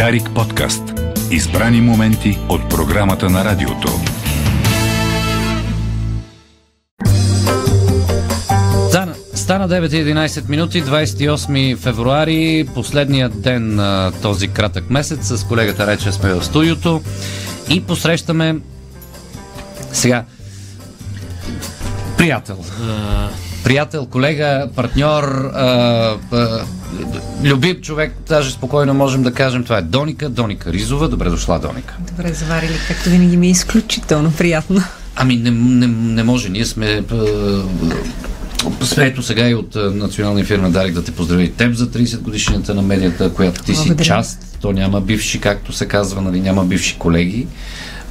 Дарик подкаст. Избрани моменти от програмата на радиото. Стана, стана 9.11 минути, 28 февруари, последният ден на този кратък месец. С колегата Рече сме в студиото и посрещаме сега приятел. Приятел, колега, партньор, а, а, любим човек, даже спокойно можем да кажем, това е Доника, Доника Ризова. Добре дошла, Доника. Добре заварили, както винаги ми е изключително приятно. Ами не, не, не може, ние сме Ето сега и от националния фирма Дарик да те поздрави теб за 30 годишната на медията, която ти Благодаря. си част. То няма бивши, както се казва, нали, няма бивши колеги.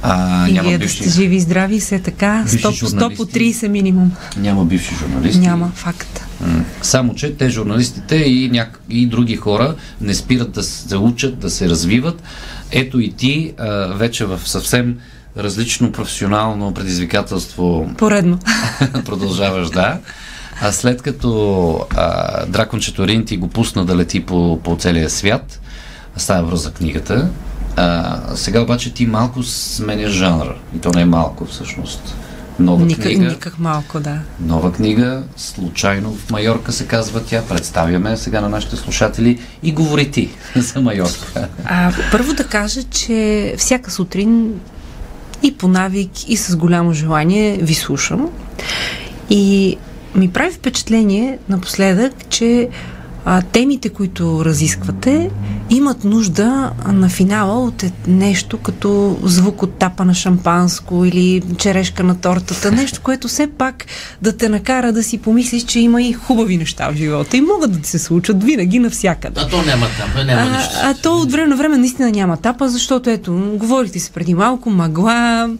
А, И няма вие да бивши, сте живи и здрави, все така, Бивши 100, 100 по журналисти. 30 минимум. няма бивши журналисти. Няма, факт. Само, че те, журналистите и, няк... и други хора не спират да се учат, да се развиват. Ето и ти а, вече в съвсем различно професионално предизвикателство Поредно. продължаваш, да. А след като а, Дракон Четорин ти го пусна да лети по, по целия свят, става въпрос за книгата, а, сега обаче ти малко сменяш жанра. И то не е малко всъщност. Нова Никак, книга. никак малко, да. Нова книга, случайно в Майорка се казва тя. Представяме сега на нашите слушатели и говори ти за Майорка. А, първо да кажа, че всяка сутрин и по навик, и с голямо желание ви слушам. И ми прави впечатление напоследък, че а, темите, които разисквате, имат нужда а, на финала от е- нещо като звук от тапа на шампанско или черешка на тортата. Нещо, което все пак да те накара да си помислиш, че има и хубави неща в живота. И могат да ти се случат винаги навсякъде. А то няма там, няма А, нищо. а то от време на време наистина няма тапа, защото ето, говорите се преди малко, мъгла,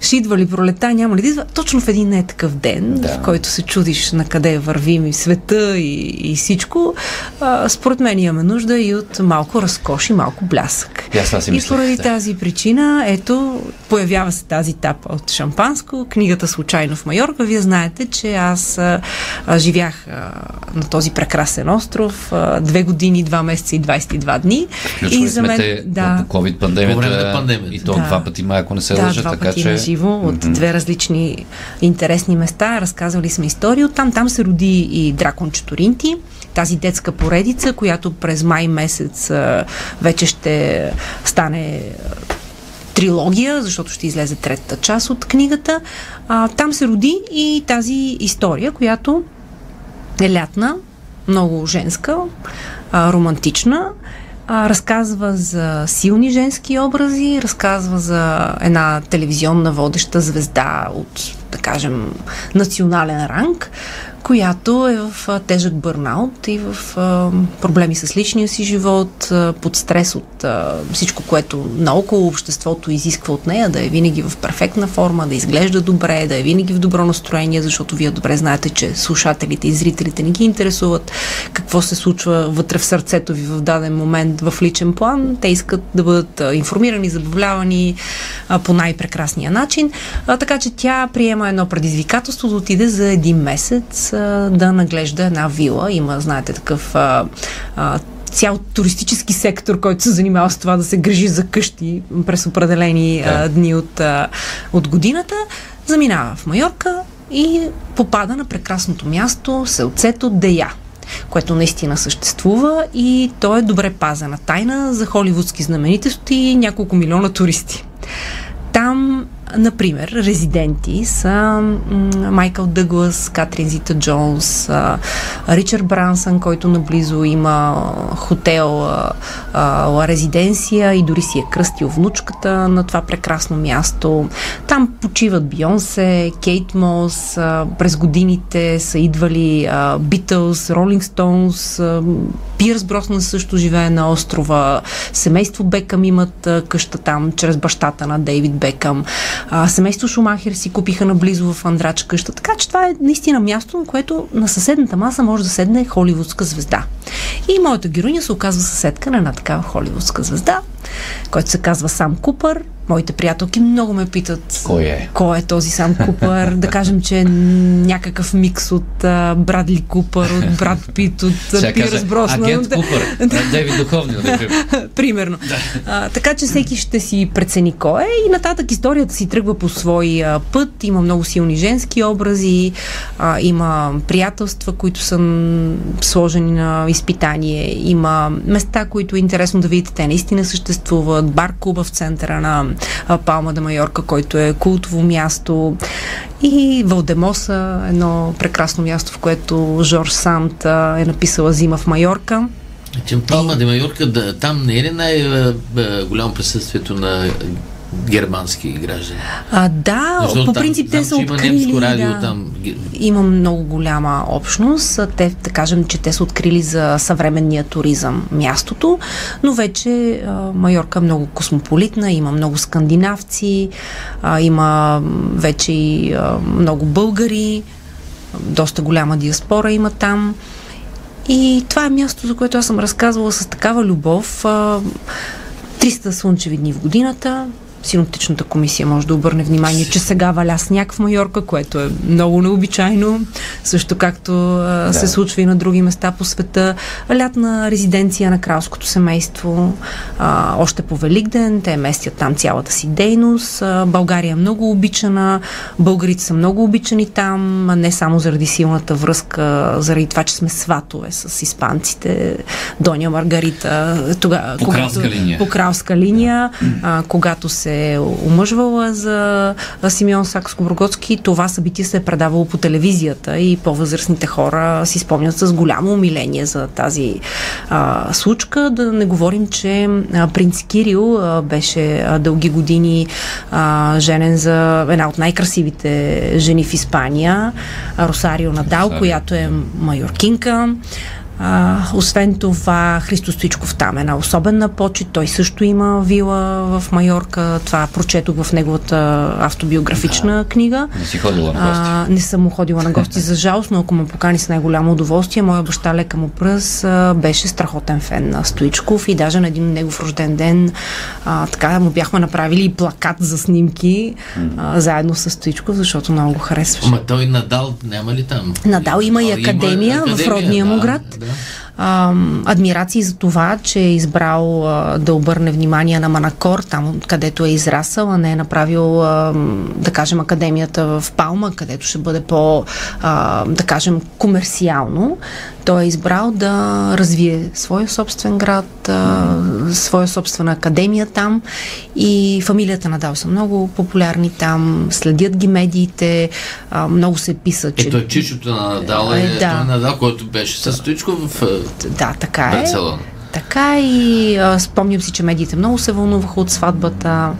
ще идва ли пролета, няма ли да идва. Точно в един не такъв ден, Да. в който се чудиш на къде вървим и света и, и всичко, а, според мен имаме нужда и от малко разкош и малко блясък. Си И поради да. тази причина, ето, появява се тази тапа от шампанско, книгата Случайно в Майорка. Вие знаете, че аз а, а, живях а, на този прекрасен остров а, две години, два месеца и 22 дни. Включвали и за мен, те да, COVID-пандемията. Пандемията. И то Да. два пъти, май, ако не се да, лъжа, два така пъти че... на живо, от Мгм. две различни интересни места. Разказвали сме истории от там. Там се роди и Дракон Четоринти, тази детска поредица, която през май месец а, вече ще стане трилогия, защото ще излезе третата част от книгата. А, там се роди и тази история, която е лятна, много женска, а, романтична. А, разказва за силни женски образи, разказва за една телевизионна водеща звезда от, да кажем, национален ранг, която е в тежък бърнаут и в проблеми с личния си живот, под стрес от а, всичко, което наоколо обществото изисква от нея, да е винаги в перфектна форма, да изглежда добре, да е винаги в добро настроение, защото вие добре знаете, че слушателите и зрителите не ги интересуват какво се случва вътре в сърцето ви в даден момент в личен план. Те искат да бъдат информирани, забавлявани а, по най-прекрасния начин. А, така че тя приема едно предизвикателство да отиде за един месец а, да наглежда една вила. Има, знаете, такъв а, а, цял туристически сектор, който се занимава с това да се грижи за къщи през определени Да. а, дни от, а, от годината. Заминава в Майорка и попада на прекрасното място селцето Дея което наистина съществува и то е добре пазена тайна за холивудски знаменитости и няколко милиона туристи. Там, например, резиденти са Майкъл Дъглас, Катрин Зита Джонс, Ричард Брансън, който наблизо има хотел резиденция и дори си е кръстил внучката на това прекрасно място. Там почиват Бионсе, Кейт Мос, през годините са идвали Битълс, Ролинг Стоунс, Пирс Броснан също живее на острова, семейство Бекъм имат къща там, чрез бащата на Дейвид Бекъм. А, семейство Шумахер си купиха наблизо в Андрач къща, така че това е наистина място, на което на съседната маса може да седне холивудска звезда. И моята героиня се оказва съседка на една такава холивудска звезда, който се казва Сам Купър, моите приятелки много ме питат Кой е? кой е този сам Купър. да кажем, че е някакъв микс от а, Брадли Купър, от Брад Пит, от Пирс Броснан. Агент Купър. Дейвид например. Примерно. А, така че всеки ще си прецени кой е и нататък историята си тръгва по свой а, път. Има много силни женски образи, а, има приятелства, които са сложени на изпитание, има места, които е интересно да видите. Те наистина съществуват. Бар Куба в центъра на Палма де Майорка, който е култово място. И Валдемоса, едно прекрасно място, в което Жорж Санд а, е написала Зима в Майорка. Че Палма де Майорка, там не е ли най-голямо присъствието на германски граждани? А, да, Защото по там принцип те знам, са има открили. немско радио да. там. Има много голяма общност. Те, да кажем, че те са открили за съвременния туризъм мястото, но вече а, Майорка е много космополитна, има много скандинавци, а, има вече и а, много българи, доста голяма диаспора има там. И това е място, за което аз съм разказвала с такава любов. А, 300 слънчеви дни в годината. Синоптичната комисия може да обърне внимание, че сега валя сняг в Майорка, което е много необичайно, също както а, Да. се случва и на други места по света. Лятна резиденция на кралското семейство, а, още по Великден, те местят там цялата си дейност. А, България е много обичана, българите са много обичани там, не само заради силната връзка, заради това, че сме сватове с испанците, Доня Маргарита, тога, По кралска линия. по кралска линия, а, когато се е омъжвала за Симеон Сакско-Бургоцки, това събитие се е предавало по телевизията и по-възрастните хора си спомнят с голямо умиление за тази а, случка. Да не говорим, че а, принц Кирил а, беше а, дълги години а, женен за една от най-красивите жени в Испания, Росарио Надал, Росарио. която е майоркинка. А, освен това, Христо Стоичков там е една особена почет. Той също има вила в Майорка. Това прочетох в неговата автобиографична книга. Не си ходила на гости. А, не съм му ходила на гости за жалост, но ако ме покани с най-голямо удоволствие, моя баща лека му пръс а, беше страхотен фен на Стоичков и даже на един негов рожден ден а, така му бяхме направили и плакат за снимки а, заедно с Стоичков, защото много го харесваше. Ама той Надал няма ли там? Надал има и А, академия в родния му да, град. Да. Yeah. А, адмирации за това, че е избрал а, да обърне внимание на Манакор, там където е израсъл, а не е направил, а, да кажем, академията в Палма, където ще бъде по, а, да кажем, комерциално. Той е избрал да развие своя собствен град, а, своя собствена академия там и фамилията Надал са много популярни там, следят ги медиите, а, много се писа, че... Ето е чичото на Надал, е, Е, е да. той Надал, който беше Стоичко в е, Да, така е. Барселона. Така и а, спомням си, че медиите много се вълнуваха от сватбата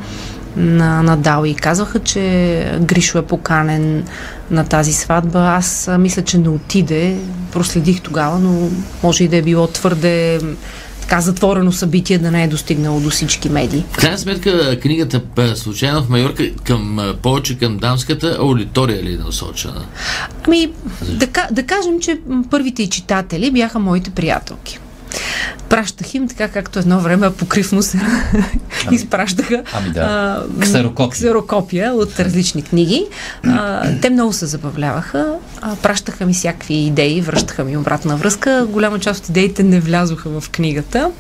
на Надал и казваха, че Гришо е поканен на тази сватба. Аз мисля, че не отиде. Проследих тогава, но може и да е било твърде така затворено събитие, да не е достигнало до всички медии. В крайна сметка книгата случайно в Майорка към, повече към дамската аудитория ли е насочена? Ами, да, да кажем, че първите и читатели бяха моите приятелки. Пращах им, така както едно време покривно се изпращаха ами да. а, Ксерокопия. ксерокопия от различни книги. А, те много се забавляваха, пращаха ми всякакви идеи, връщаха ми обратна връзка. Голяма част от идеите не влязоха в книгата,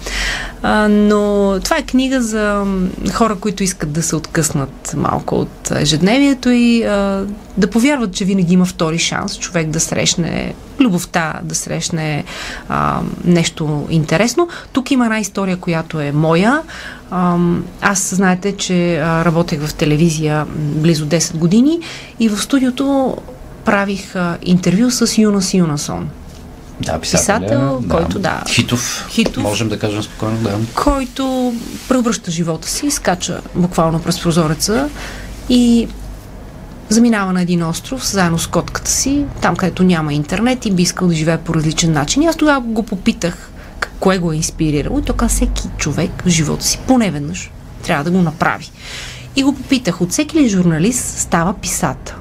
а, но това е книга за хора, които искат да се откъснат малко от ежедневието и а, да повярват, че винаги има втори шанс човек да срещне любовта, да срещне а, нещо интересно. Тук има една история, която е моя. Аз знаете, че работех в телевизия близо 10 години и в студиото правих а, интервю с Юнас Юнасон, Да, писателя, писател, който, да. Хитов, Хитов. можем да кажем спокойно, да. който превръща живота си, скача буквално през прозореца и заминава на един остров заедно с котката си, там където няма интернет и би искал да живее по различен начин. И аз тогава го попитах кое го е инспирирало и той каза, всеки човек в живота си поне веднъж трябва да го направи. И го попитах, от всеки ли журналист става писател?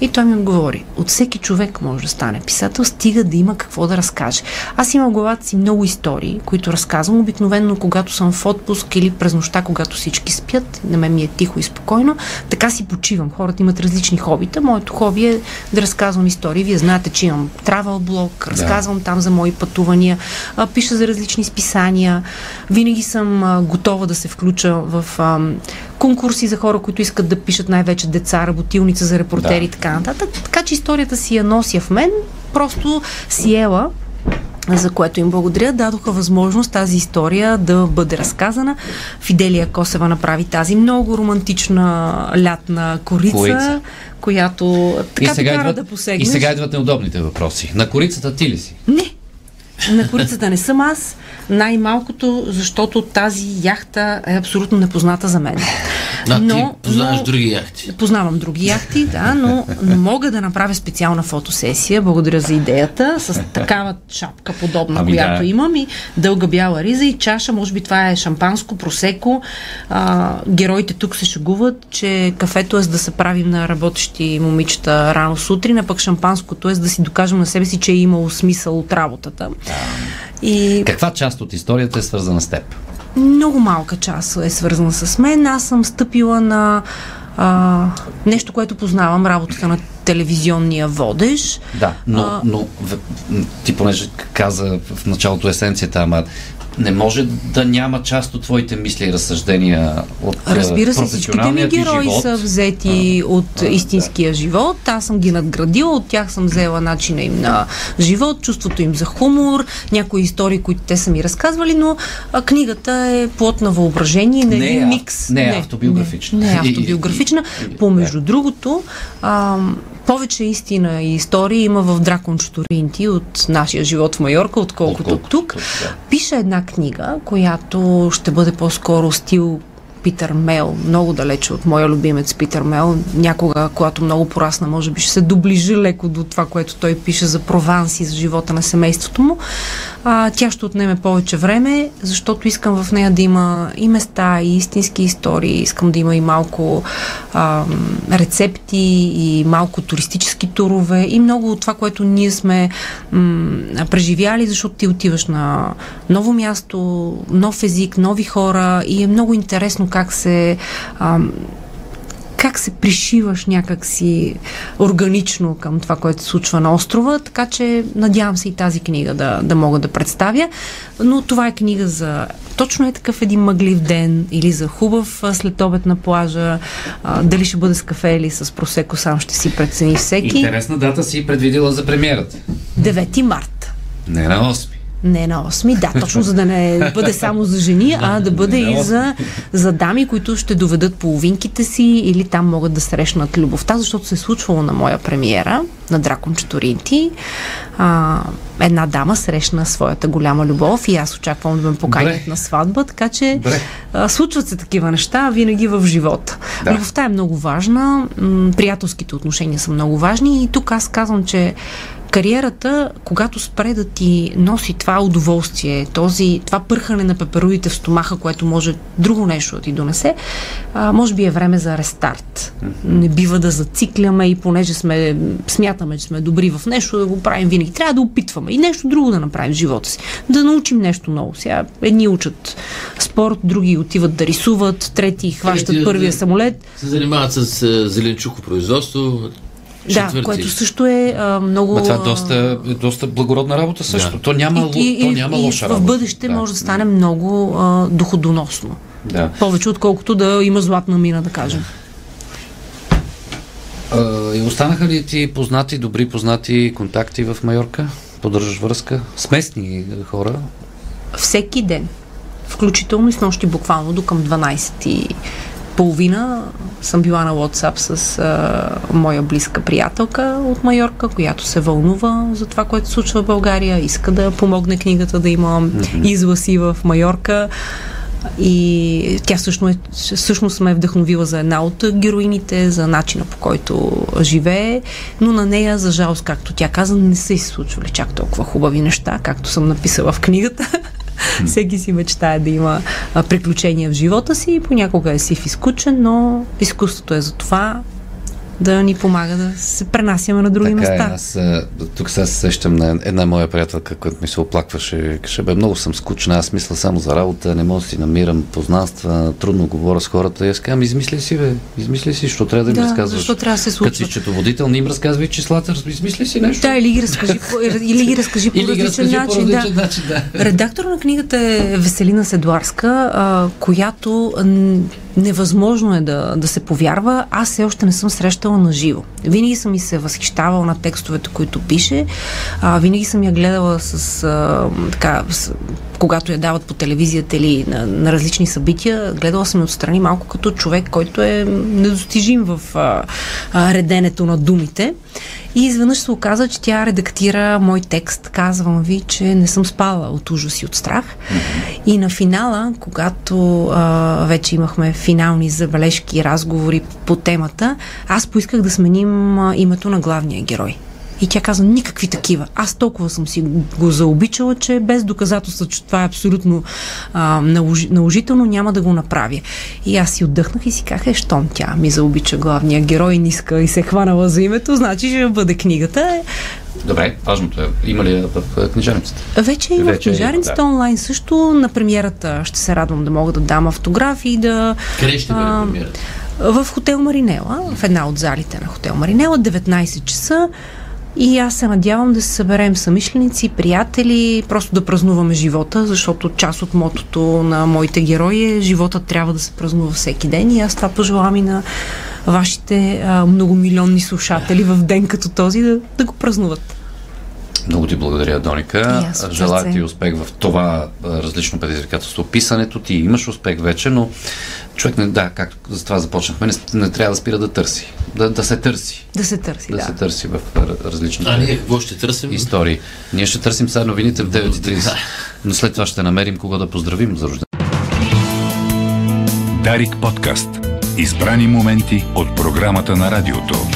И той ми отговори, от всеки човек може да стане писател, стига да има какво да разкаже. Аз имам в главата си много истории, които разказвам обикновено, когато съм в отпуск или през нощта, когато всички спят, на мен ми е тихо и спокойно, така си почивам. Хората имат различни хобита. Моето хоби е да разказвам истории. Вие знаете, че имам travel блог, разказвам да. там за мои пътувания, пиша за различни списания. Винаги съм готова да се включа в конкурси за хора, които искат да пишат най-вече деца, работилница за репортери да. и така нататък. Така че историята си я нося в мен, просто си ела за което им благодаря, дадоха възможност тази история да бъде разказана. Фиделия Косева направи тази много романтична лятна корица, корица. която така и сега идват, да посегнеш. И сега идват неудобните въпроси. На корицата ти ли си? Не. На корицата не съм аз. Най-малкото, защото тази яхта е абсолютно непозната за мен. Да, но, ти познаваш но, други яхти. Познавам други яхти, да, но, но мога да направя специална фотосесия. Благодаря за идеята. С такава шапка подобна, ами която да. имам и дълга бяла риза и чаша. Може би това е шампанско, просеко. А, героите тук се шегуват, че кафето е за да се правим на работещи момичета рано сутрин, а пък шампанското е за да си докажем на себе си, че е имало смисъл от работата. И... Каква част от историята е свързана с теб? Много малка част е свързана с мен. Аз съм стъпила на а, нещо, което познавам, работата на телевизионния водеж. Да, но, а, но ти понеже каза в началото есенцията, ама не може да няма част от твоите мисли и разсъждения от Разбира се, всичките ми герои живот. са взети а, от а, истинския да. живот. Аз съм ги надградила, от тях съм взела начина им на живот, чувството им за хумор, някои истории, които те са ми разказвали, но а, книгата е плод на въображение, не, не е микс. Не, не е автобиографична. Не, не е автобиографична. Помежду другото, а, повече истина и истории има в Дракон Чуторинти от нашия живот в Майорка, отколкото, отколкото тук. тук да. Пише една книга, която ще бъде по-скоро стил Питър Мел, много далече от моя любимец Питър Мел. Някога, когато много порасна, може би ще се доближи леко до това, което той пише за Прованс и за живота на семейството му. А, тя ще отнеме повече време, защото искам в нея да има и места, и истински истории. Искам да има и малко а, рецепти, и малко туристически турове, и много от това, което ние сме м- преживяли, защото ти отиваш на ново място, нов език, нови хора и е много интересно как се а, как се пришиваш някакси органично към това, което се случва на острова, така че надявам се и тази книга да, да мога да представя. Но това е книга за точно е такъв един мъглив ден или за хубав следобед на плажа. А, дали ще бъде с кафе или с просеко, сам ще си прецени всеки. Интересна дата си предвидила за премиерата. 9 март. Не на 8. Не на 8, да, точно за да не бъде само за жени, а да бъде и за, за дами, които ще доведат половинките си или там могат да срещнат любовта, защото се е случвало на моя премиера на Дракон Чуторинти. А, една дама срещна своята голяма любов и аз очаквам да ме поканят на сватба, така че а, случват се такива неща винаги в живота. Да. Любовта е много важна, приятелските отношения са много важни и тук аз казвам, че кариерата, когато спре да ти носи това удоволствие, този, това пърхане на пеперудите в стомаха, което може друго нещо да ти донесе, а, може би е време за рестарт. Не бива да зацикляме и понеже сме, смятаме, че сме добри в нещо, да го правим винаги. Трябва да опитваме и нещо друго да направим в живота си. Да научим нещо ново. Сега едни учат спорт, други отиват да рисуват, трети хващат трети, първия да, самолет. Се занимават с зеленчуко да, което също е а, много... Ма това е доста, доста благородна работа също. Да. То няма, и, то няма и, лоша и работа. в бъдеще да. може да стане много а, доходоносно. Да. Повече отколкото да има златна мина, да кажем. А, и останаха ли ти познати, добри познати контакти в Майорка? Поддържаш връзка с местни хора? Всеки ден. Включително и с нощи буквално до към 12 половина съм била на WhatsApp с а, моя близка приятелка от Майорка, която се вълнува за това, което се случва в България, иска да помогне книгата да има mm-hmm. изласи в Майорка. И тя всъщност, е, всъщност ме е вдъхновила за една от героините, за начина по който живее, но на нея, за жалост, както тя каза, не са се случвали чак толкова хубави неща, както съм написала в книгата. Всеки си мечтае да има приключения в живота си и понякога е сив и скучен, но изкуството е за това да ни помага да се пренасяме на други така места. Е, аз тук сега се сещам на една моя приятелка, която ми се оплакваше, каже, бе, много съм скучна, аз мисля само за работа, не мога да си намирам познанства, трудно говоря с хората. И аз казвам, измисли си, бе, измисли си, що трябва да им Да, разказваш. защо трябва да се Като случва? си счетоводител, не им разказвай числата, измисли си нещо. Да, или ги разкажи по, или ги разкажи по Или ги различен начин. да. начин, да. Редактор на книгата е Веселина Седуарска, а, която невъзможно е да, да се повярва. Аз все още не съм срещала на живо. Винаги съм и се възхищавала на текстовете, които пише. А, винаги съм я гледала с, а, така, с когато я дават по телевизията или на, на различни събития, гледала съм отстрани малко като човек, който е недостижим в а, а, реденето на думите. И изведнъж се оказа, че тя редактира мой текст. Казвам ви, че не съм спала от ужас и от страх. И на финала, когато а, вече имахме финални забележки и разговори по темата, аз поисках да сменим а, името на главния герой. И тя каза, никакви такива. Аз толкова съм си го заобичала, че без доказателства, че това е абсолютно а, наложи, наложително, няма да го направя. И аз си отдъхнах и си казах, е, щом тя ми заобича главния герой ниска и се е хванала за името, значи ще бъде книгата. Добре, важното е. Има ли в е, книжарницата? Вече и в Вече има, книжарницата да. онлайн също. На премиерата ще се радвам да мога да дам автографи и да... Къде ще бъде премиерата? В хотел Маринела, в една от залите на хотел Маринела, 19 часа. И аз се надявам да се съберем самишленици, приятели, просто да празнуваме живота, защото част от мотото на моите герои е живота трябва да се празнува всеки ден и аз това пожелавам и на вашите а, многомилионни слушатели в ден като този да, да го празнуват. Много ти благодаря, Доника. Желая ти успех в това различно предизвикателство. Писането ти имаш успех вече, но човек не, да, както за това започнахме, не, не трябва да спира да търси. Да, да се търси. Да се търси, Да, да. се търси в а, различните А ние какво ще търсим? истории. Ние ще търсим сега новините в 9.30, но след това ще намерим кого да поздравим за рождение. Дарик подкаст. Избрани моменти от програмата на радиото.